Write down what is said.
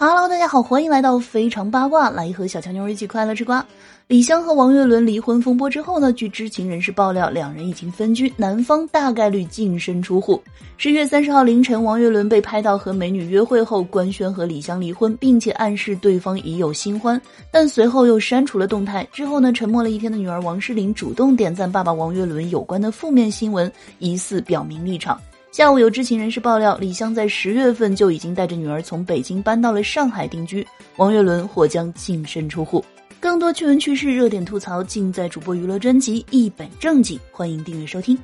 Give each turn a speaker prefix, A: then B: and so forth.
A: Hello，大家好，欢迎来到非常八卦，来和小强妞一起快乐吃瓜。李湘和王岳伦离婚风波之后呢，据知情人士爆料，两人已经分居，男方大概率净身出户。十月三十号凌晨，王岳伦被拍到和美女约会后官宣和李湘离婚，并且暗示对方已有新欢，但随后又删除了动态。之后呢，沉默了一天的女儿王诗龄主动点赞爸爸王岳伦有关的负面新闻，疑似表明立场。下午有知情人士爆料，李湘在十月份就已经带着女儿从北京搬到了上海定居，王岳伦或将净身出户。更多趣闻趣事、热点吐槽，尽在主播娱乐专辑《一本正经》，欢迎订阅收听。